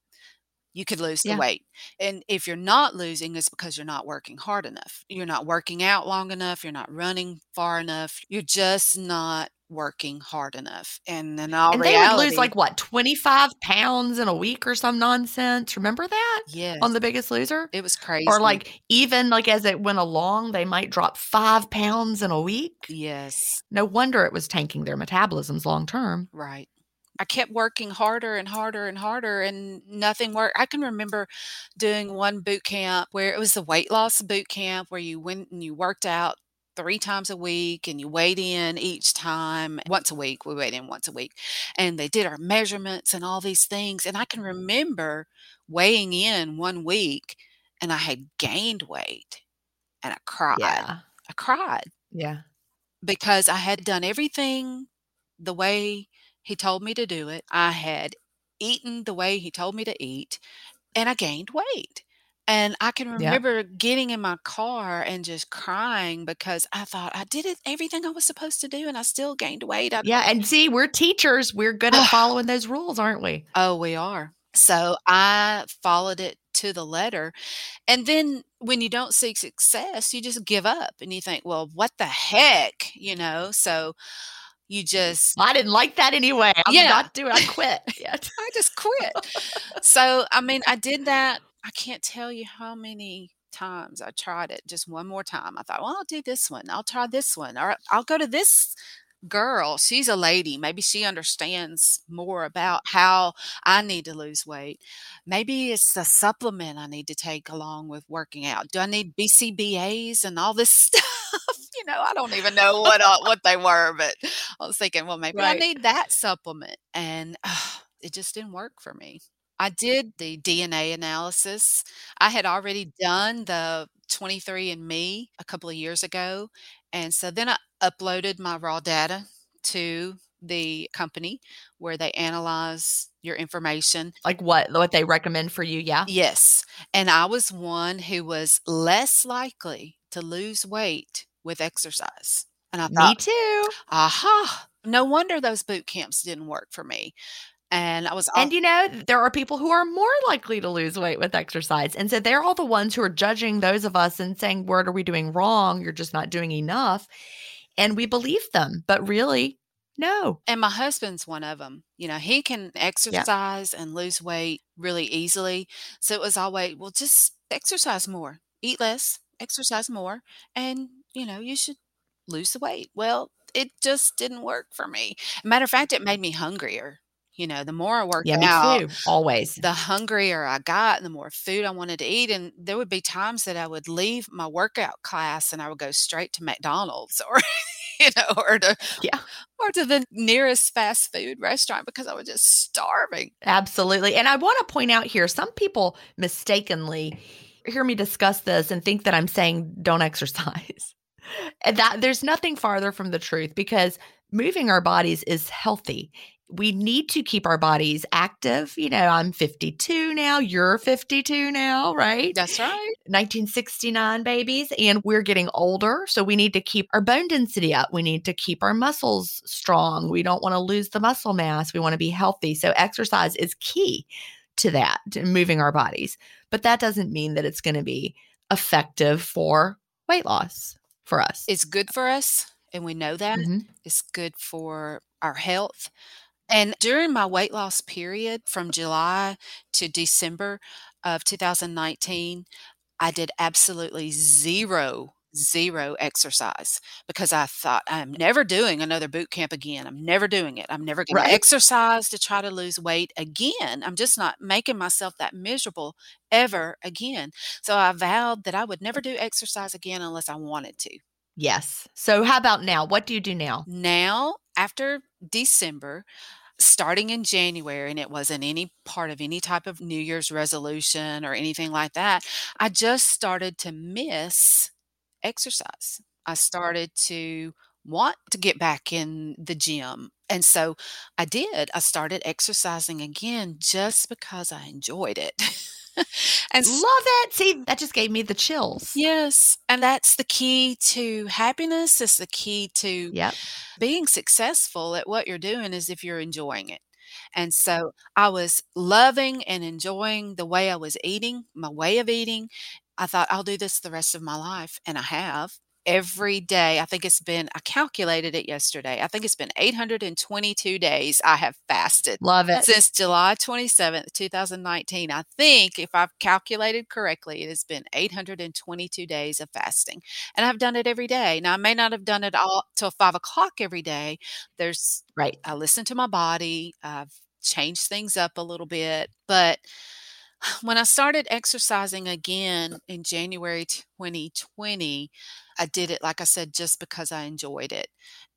you could lose the Yeah. weight, and if you're not losing, it's because you're not working hard enough. You're not working out long enough, you're not running far enough, you're just not working hard enough, and in all And they would lose like what, 25 pounds in a week or some nonsense. Remember that Yes, on The Biggest Loser? it was crazy. Or like even like as it went along, they might drop five pounds in a week. Yes. No wonder it was tanking their metabolisms long term. Right. I kept working harder and harder and harder and nothing worked. I can remember doing one boot camp where it was the weight loss boot camp where you went and you worked out 3 times a week and you weighed in each time once a week. We weighed in once a week. And they did our measurements and all these things. And I can remember weighing in 1 week and I had gained weight and I cried. Yeah. I cried. Yeah. because I had done everything the way he told me to do it. I had eaten the way he told me to eat, and I gained weight. And I can remember getting in my car and just crying because I thought I did it everything I was supposed to do and I still gained weight. I Yeah, and see, we're teachers. We're good at following those rules, aren't we? Oh, we are. So I followed it to the letter. And then when you don't see success, you just give up and you think, well, what the heck? You know? So you just I didn't like that anyway. I'm Yeah. not doing I quit. Yeah. I just quit. so I mean, I did that. I can't tell you how many times I tried it just one more time. I thought, well, I'll do this one. I'll try this one. Or I'll go to this girl. She's a lady. Maybe she understands more about how I need to lose weight. Maybe it's a supplement I need to take along with working out. Do I need BCAAs and all this stuff? You know, I don't even know what uh, what they were, but I was thinking, well, maybe I need that supplement, and it just didn't work for me. I did the DNA analysis. I had already done the 23andMe a couple of years ago, and so then I uploaded my raw data to the company where they analyze your information. Like what what they recommend for you, yeah? Yes, and I was one who was less likely to lose weight with exercise. And I thought Me too. aha, no wonder those boot camps didn't work for me. And I was all And you know, there are people who are more likely to lose weight with exercise. And so they're all the ones who are judging those of us and saying, What are we doing wrong? You're just not doing enough. And we believe them. But really, no. And my husband's one of them. You know, he can exercise and lose weight really easily. So it was always, well, just exercise more, eat less, exercise more, and, you know, you should lose the weight. Well, it just didn't work for me. Matter of fact, it made me hungrier. You know, the more I worked Yeah, me out, too. Always. the hungrier I got, the more food I wanted to eat. And there would be times that I would leave my workout class and I would go straight to McDonald's or, you know, or to, Yeah. or to the nearest fast food restaurant because I was just starving. Absolutely. And I want to point out here some people mistakenly hear me discuss this and think that I'm saying don't exercise. And that there's nothing farther from the truth because moving our bodies is healthy. We need to keep our bodies active. You know, I'm 52 now, you're 52 now, right? That's right. 1969 babies and we're getting older so we need to keep our bone density up we need to keep our muscles strong we don't want to lose the muscle mass we want to be healthy so exercise is key to that to moving our bodies but that doesn't mean that it's going to be effective for weight loss for us It's good for us. And we know that. Mhm. It's good for our health. And during my weight loss period from July to December of 2019, I did absolutely zero, zero exercise because I thought, I'm never doing another boot camp again. I'm never doing it. I'm never going Right. to exercise to try to lose weight again. I'm just not making myself that miserable ever again. So I vowed that I would never do exercise again unless I wanted to. yes so how about now what do you do now Now, after December, starting in January, and it wasn't any part of any type of New Year's resolution or anything like that, I just started to miss exercise. I mm-hmm. started to want to get back in the gym. And so I did. I started exercising again just because I enjoyed it. and love it see that just gave me the chills yes, and that's the key to happiness. It's the key to yep being successful at what you're doing is if you're enjoying it. And so I was loving and enjoying the way I was eating, my way of eating. I thought I'll do this the rest of my life. And I have every day. I think it's been, I calculated it yesterday. I think it's been 822 days I have fasted love it since July 27th, 2019. I think if I've calculated correctly, it has been 822 days of fasting. And I've done it every day. Now, I may not have done it all till five o'clock every day. There's, right I listen to my body. I've changed things up a little bit. But when I started exercising again in January 2020, I did it, like I said, just because I enjoyed it.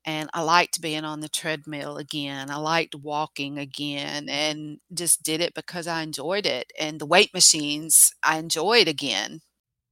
And I liked being on the treadmill again. I liked walking again and just did it because I enjoyed it. And the weight machines, I enjoyed again.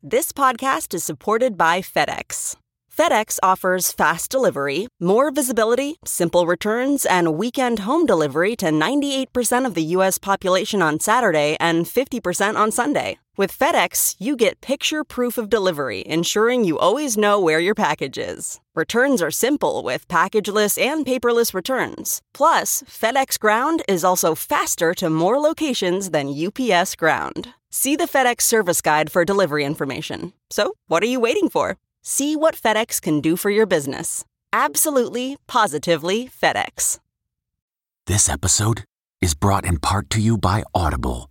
This podcast is supported by FedEx. FedEx offers fast delivery, more visibility, simple returns, and weekend home delivery to 98% of the U.S. population on Saturday and 50% on Sunday. With FedEx, you get picture proof of delivery, ensuring you always know where your package is. Returns are simple with packageless and paperless returns. Plus, FedEx Ground is also faster to more locations than UPS Ground. See the FedEx service guide for delivery information. So, what are you waiting for? See what FedEx can do for your business. Absolutely, positively FedEx. This episode is brought in part to you by Audible,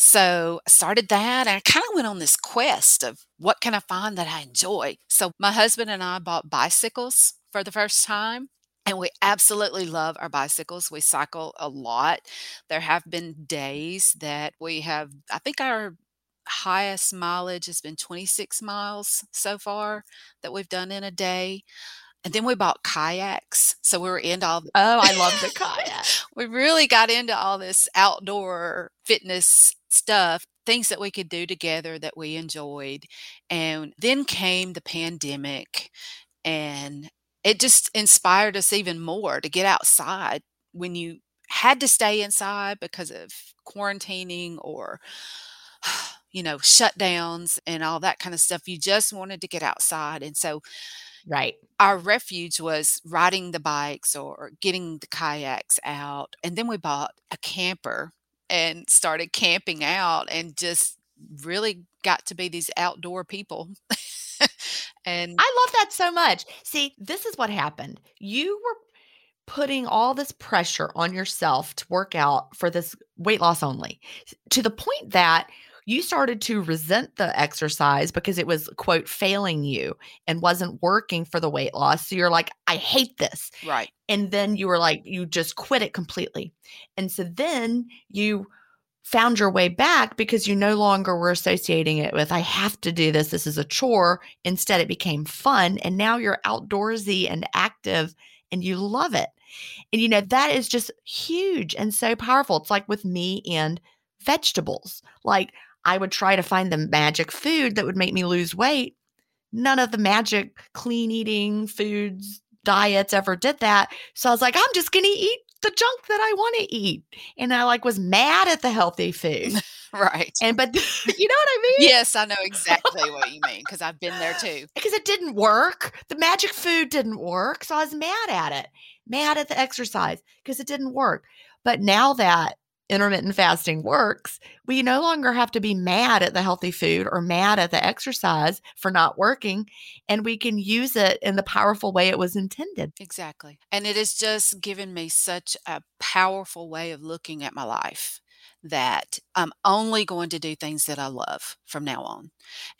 So I started that and I kind of went on this quest of what can I find that I enjoy. So my husband and I bought bicycles for the first time. And we absolutely love our bicycles. We cycle a lot. There have been days that we have, I think our highest mileage has been 26 miles so far that we've done in a day. And then we bought kayaks. So we were into all Oh, I love the kayak. we really got into all this outdoor fitness stuff, things that we could do together that we enjoyed. And then came the pandemic and it just inspired us even more to get outside when you had to stay inside because of quarantining or you know shutdowns and all that kind of stuff you just wanted to get outside and so Right. our refuge was riding the bikes or getting the kayaks out and then we bought a camper and started camping out and just really got to be these outdoor people and I love that so much. See, this is what happened. You were putting all this pressure on yourself to work out for this weight loss only to the point that you started to resent the exercise because it was, quote, failing you and wasn't working for the weight loss. So you're like, I hate this. right And then you were like, you just quit it completely. And so then you found your way back because you no longer were associating it with, I have to do this. This is a chore. Instead, it became fun. And now you're outdoorsy and active and you love it. And you know, that is just huge and so powerful. It's like with me and vegetables. Like I would try to find the magic food that would make me lose weight. None of the magic clean eating foods, diets ever did that. So I was like, I'm just going to eat the junk that I want to eat. And I like was mad at the healthy food. right And but you know what I mean? yes i know exactly what you mean because i've been there too because it didn't work. The magic food didn't work. So I was mad at it, mad at the exercise because it didn't work. But now that intermittent fasting works, we no longer have to be mad at the healthy food or mad at the exercise for not working. And we can use it in the powerful way it was intended. Exactly. And it has just given me such a powerful way of looking at my life that I'm only going to do things that I love from now on.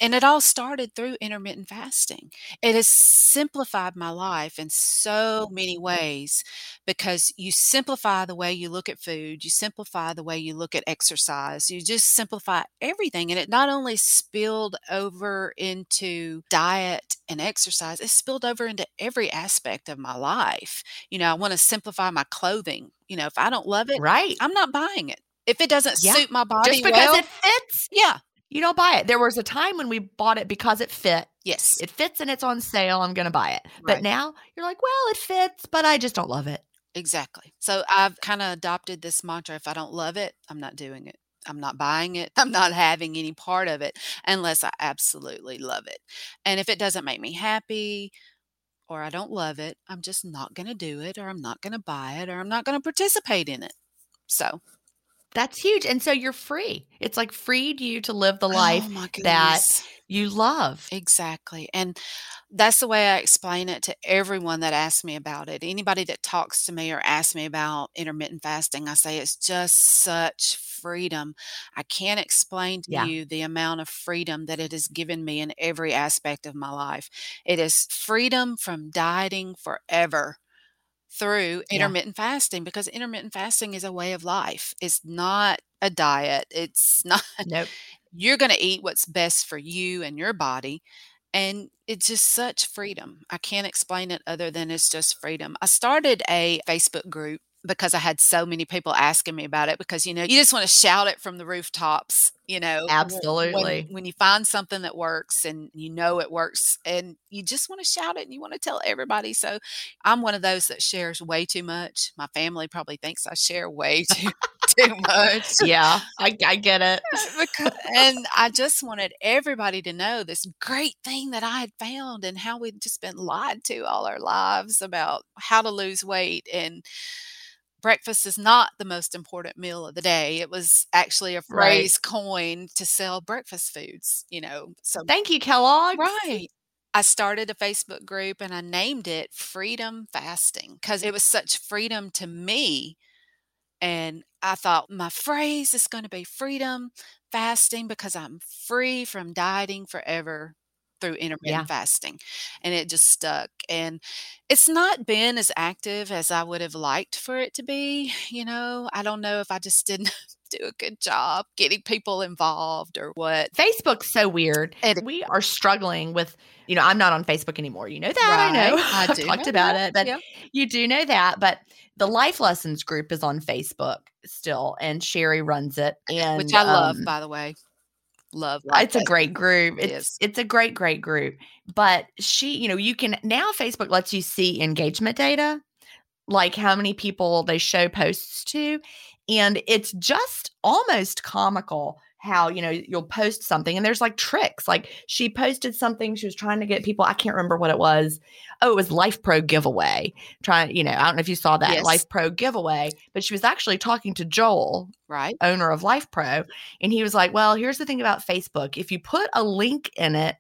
And it all started through intermittent fasting. It has simplified my life in so many ways because you simplify the way you look at food, you simplify the way you look at exercise, you just simplify everything. And it not only spilled over into diet and exercise, it spilled over into every aspect of my life. You know, I want to simplify my clothing. You know, if I don't love it, Right. I'm not buying it. If it doesn't Yeah. suit my body Just because well, it fits, yeah, you don't buy it. There was a time when we bought it because it fit. yes, It fits and it's on sale. I'm going to buy it. But now you're like, well, it fits, but I just don't love it. exactly. So I've kind of adopted this mantra: if I don't love it, I'm not doing it. I'm not buying it. I'm not having any part of it unless I absolutely love it. And if it doesn't make me happy or I don't love it, I'm just not going to do it or I'm not going to buy it or I'm not going to participate in it. So, That's huge. And so you're free. It's like freed you to live the oh life Oh that you love. Exactly. And that's the way I explain it to everyone that asks me about it. Anybody that talks to me or asks me about intermittent fasting, I say it's just such freedom. I can't explain to Yeah. you the amount of freedom that it has given me in every aspect of my life. It is freedom from dieting forever through Yeah. intermittent fasting because intermittent fasting is a way of life. It's not a diet. It's not Nope. you're going to eat what's best for you and your body. And it's just such freedom. I can't explain it other than it's just freedom. I started a Facebook group because I had so many people asking me about it because, you know, you just want to shout it from the rooftops, you know, Absolutely. When, when you find something that works and you know it works and you just want to shout it and you want to tell everybody. So I'm one of those that shares way too much. My family probably thinks I share way too, too much Yeah, I, I get it. because, and I just wanted everybody to know this great thing that I had found and how we'd just been lied to all our lives about how to lose weight. And breakfast is not the most important meal of the day. It was actually a Right. phrase coined to sell breakfast foods, you know. So, Thank you, Kellogg. right. I started a Facebook group and I named it Freedom Fasting because it was such freedom to me and I thought my phrase is going to be freedom fasting because I'm free from dieting forever through intermittent Yeah. fasting. And it just stuck. And it's not been as active as I would have liked for it to be. You know, I don't know if I just didn't do a good job getting people involved or what. Facebook's so weird. and we are struggling with, you know, I'm not on Facebook anymore. You know that. I know. I do talked about that. it, but Yep. you do know that. But the Life Lessons group is on Facebook still, and Sherry runs it. And Which I love, um, by the way. Love. it's a great group. It's is. it's a great great group. But she, you know, you can now Facebook lets you see engagement data, like how many people they show posts to, and it's just almost comical how you know you'll post something and there's like tricks like she posted something she was trying to get people i can't remember what it was oh it was life pro giveaway trying you know i don't know if you saw that Yes. life pro giveaway but she was actually talking to joel Right. owner of Life Pro, and he was like, "Well, here's the thing about Facebook. If you put a link in it,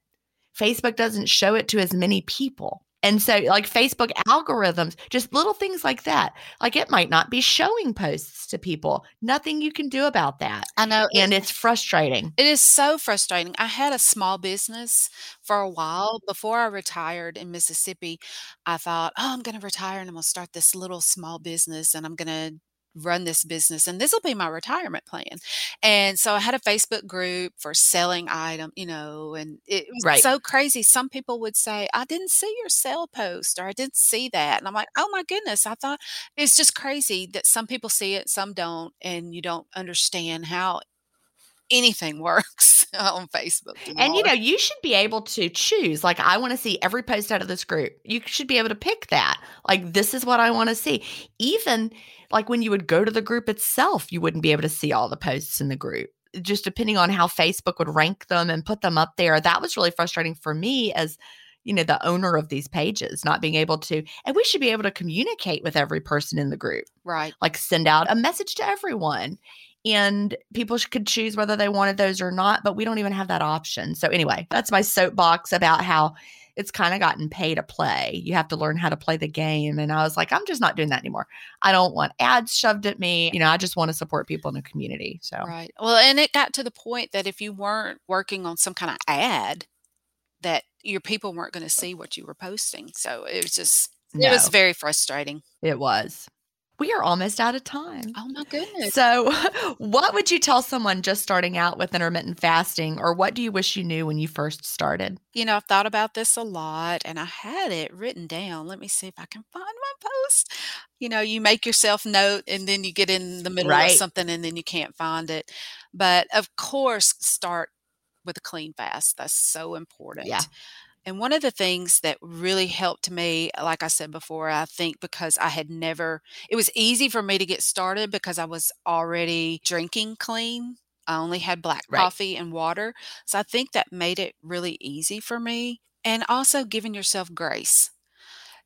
Facebook doesn't show it to as many people." And so like Facebook algorithms, just little things like that. Like it might not be showing posts to people. Nothing you can do about that. I know. And it's frustrating. It is so frustrating. I had a small business for a while before I retired in Mississippi. I thought, oh, I'm going to retire and I'm going to start this little small business and I'm going to run this business and this will be my retirement plan. And so I had a Facebook group for selling item, you know, and it was Right. so crazy. Some people would say, I didn't see your sale post or I didn't see that. And I'm like, oh my goodness. I thought it's just crazy that some people see it, some don't, and you don't understand how anything works on Facebook. And you know, you should be able to choose. Like, I want to see every post out of this group. You should be able to pick that. Like, this is what I want to see. Even like when you would go to the group itself, you wouldn't be able to see all the posts in the group. Just depending on how Facebook would rank them and put them up there. That was really frustrating for me as you know the owner of these pages not being able to and we should be able to communicate with every person in the group right. like send out a message to everyone and people could choose whether they wanted those or not but we don't even have that option so anyway that's my soapbox about how it's kind of gotten pay to play. You have to learn how to play the game. And i was like i'm just not doing that anymore. I don't want ads shoved at me. You know i just want to support people in the community. So Right. Well, and it got to the point that if you weren't working on some kind of ad, that your people weren't going to see what you were posting. So it was just, it was very frustrating. it was we are almost out of time Oh my goodness. So, what would you tell someone just starting out with intermittent fasting, or what do you wish you knew when you first started? You know, I've thought about this a lot and I had it written down. Let me see if I can find my post. You know, you make yourself note and then you get in the middle Right. of something and then you can't find it. But of course, start with a clean fast. That's so important. Yeah. And one of the things that really helped me, like I said before, I think because I had never, it was easy for me to get started because I was already drinking clean. I only had black Right. coffee and water. So I think that made it really easy for me. And also giving yourself grace,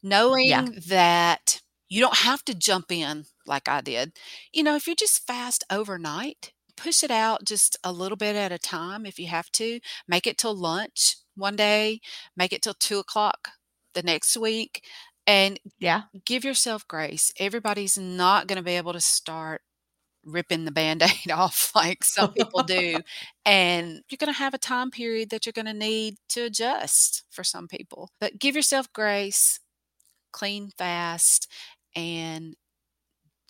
knowing that You don't have to jump in like I did. You know, if you just fast overnight, push it out just a little bit at a time if you have to. Make it till lunch one day, make it till two o'clock the next week, and Yeah. give yourself grace. Everybody's not going to be able to start ripping the band aid off like some people do. And you're going to have a time period that you're going to need to adjust for some people. But give yourself grace, clean fast, and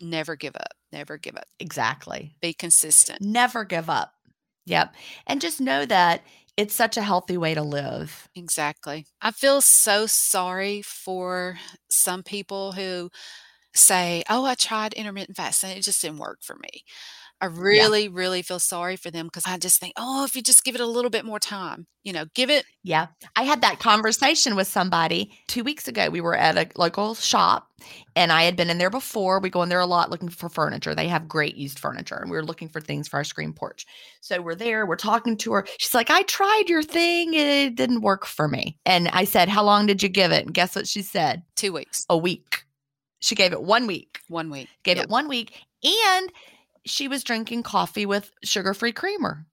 never give up. Never give up. Exactly. Be consistent. Never give up. Yep. And just know that it's such a healthy way to live. Exactly. I feel so sorry for some people who say, Oh, I tried intermittent fasting. It just didn't work for me. I really, really feel sorry for them because I just think, oh, if you just give it a little bit more time, you know, give it. Yeah. I had that conversation with somebody two weeks ago. We were at a local shop and I had been in there before. We go in there a lot looking for furniture. They have great used furniture and we were looking for things for our screen porch. So we're there, we're talking to her. She's like, I tried your thing. It didn't work for me. And I said, How long did you give it? And guess what she said? Two weeks, A week. She gave it one week. one week. Gave Yep. it one week. And she was drinking coffee with sugar free creamer.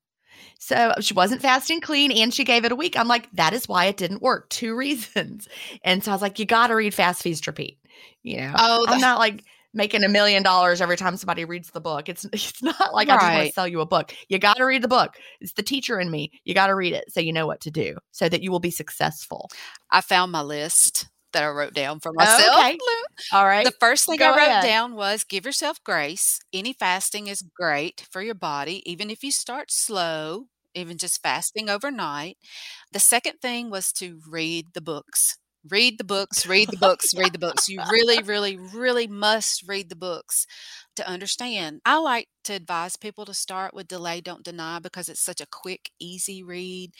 So she wasn't fasting clean and she gave it a week. I'm like, that is why it didn't work. Two reasons. And so I was like, you got to read Fast Feast Repeat. You know, Oh, I'm not like making a million dollars every time somebody reads the book. It's it's not like I just want to sell you a book. You got to read the book. It's the teacher in me. You got to read it so you know what to do so that you will be successful. I found my list that I wrote down for Oh, myself. okay. All right. The first thing Go I wrote ahead. down was give yourself grace. Any fasting is great for your body, even if you start slow, even just fasting overnight. The second thing was to read the books. Read the books, read the books, read the books. You really, really, really must read the books to understand. I like to advise people to start with Delay, Don't Deny because it's such a quick, easy read.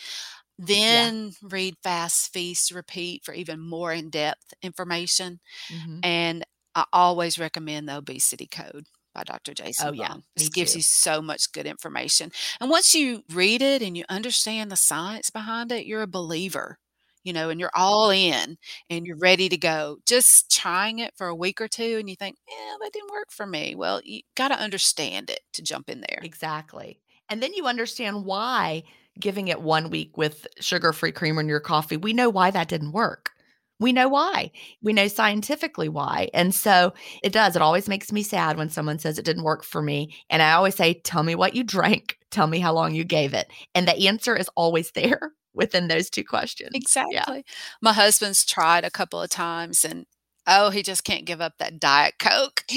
Then read Fast, Feast, Repeat for even more in depth information. Mhm. And I always recommend the Obesity Code by Dr. Jason Oh, yeah. It gives too. you so much good information. And once you read it and you understand the science behind it, you're a believer, you know, and you're all in and you're ready to go. Just trying it for a week or two and you think, yeah, that didn't work for me. Well, you got to understand it to jump in there. Exactly. And then you understand why giving it one week with sugar free creamer in your coffee, we know why that didn't work. We know why. We know scientifically why. And so it does. It always makes me sad when someone says it didn't work for me. And I always say, tell me what you drank. Tell me how long you gave it. And the answer is always there within those two questions. Exactly. My husband's tried a couple of times and oh, he just can't give up that Diet Coke.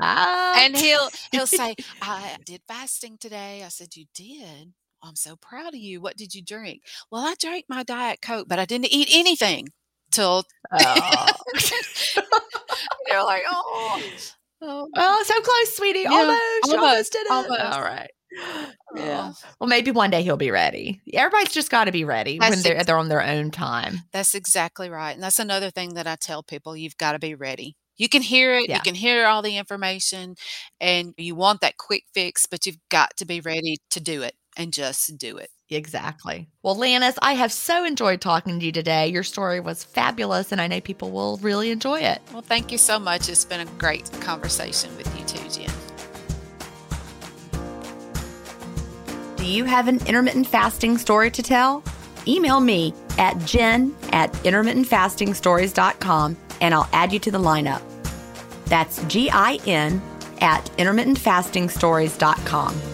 Ah. and he'll he'll say, "I did fasting today." I said, "You did? I'm so proud of you. What did you drink?" Well, I drank my diet coke, but I didn't eat anything till Oh. you're like, "Oh, oh, oh, so close, sweetie. Yeah, almost. Almost almost, did it. almost. All right. Yeah. Oh. Well, maybe one day he'll be ready. Everybody's just got to be ready when they're ex- they're on their own time. that's exactly right." And that's another thing that I tell people: you've got to be ready. You can hear it, Yeah. you can hear all the information, and you want that quick fix, but you've got to be ready to do it and just do it. Exactly. Well, Lannis, I have so enjoyed talking to you today. Your story was fabulous, and I know people will really enjoy it. Well, thank you so much. It's been a great conversation with you too, Gin. Do you have an intermittent fasting story to tell? Email me at gin at intermittentfastingstories.com and I'll add you to the lineup. That's G I N at intermittentfastingstories.com.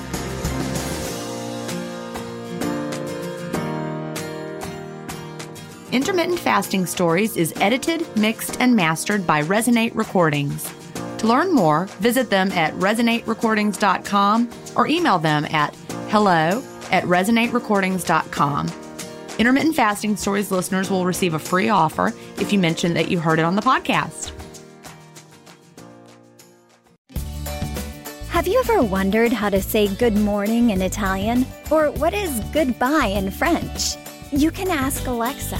Intermittent Fasting Stories is edited, mixed, and mastered by Resonate Recordings. To learn more, visit them at resonaterecordings.com or email them at hello at resonaterecordings.com. Intermittent Fasting Stories listeners will receive a free offer if you mention that you heard it on the podcast. Have you ever wondered how to say good morning in Italian? Or what is goodbye in French? You can ask Alexa.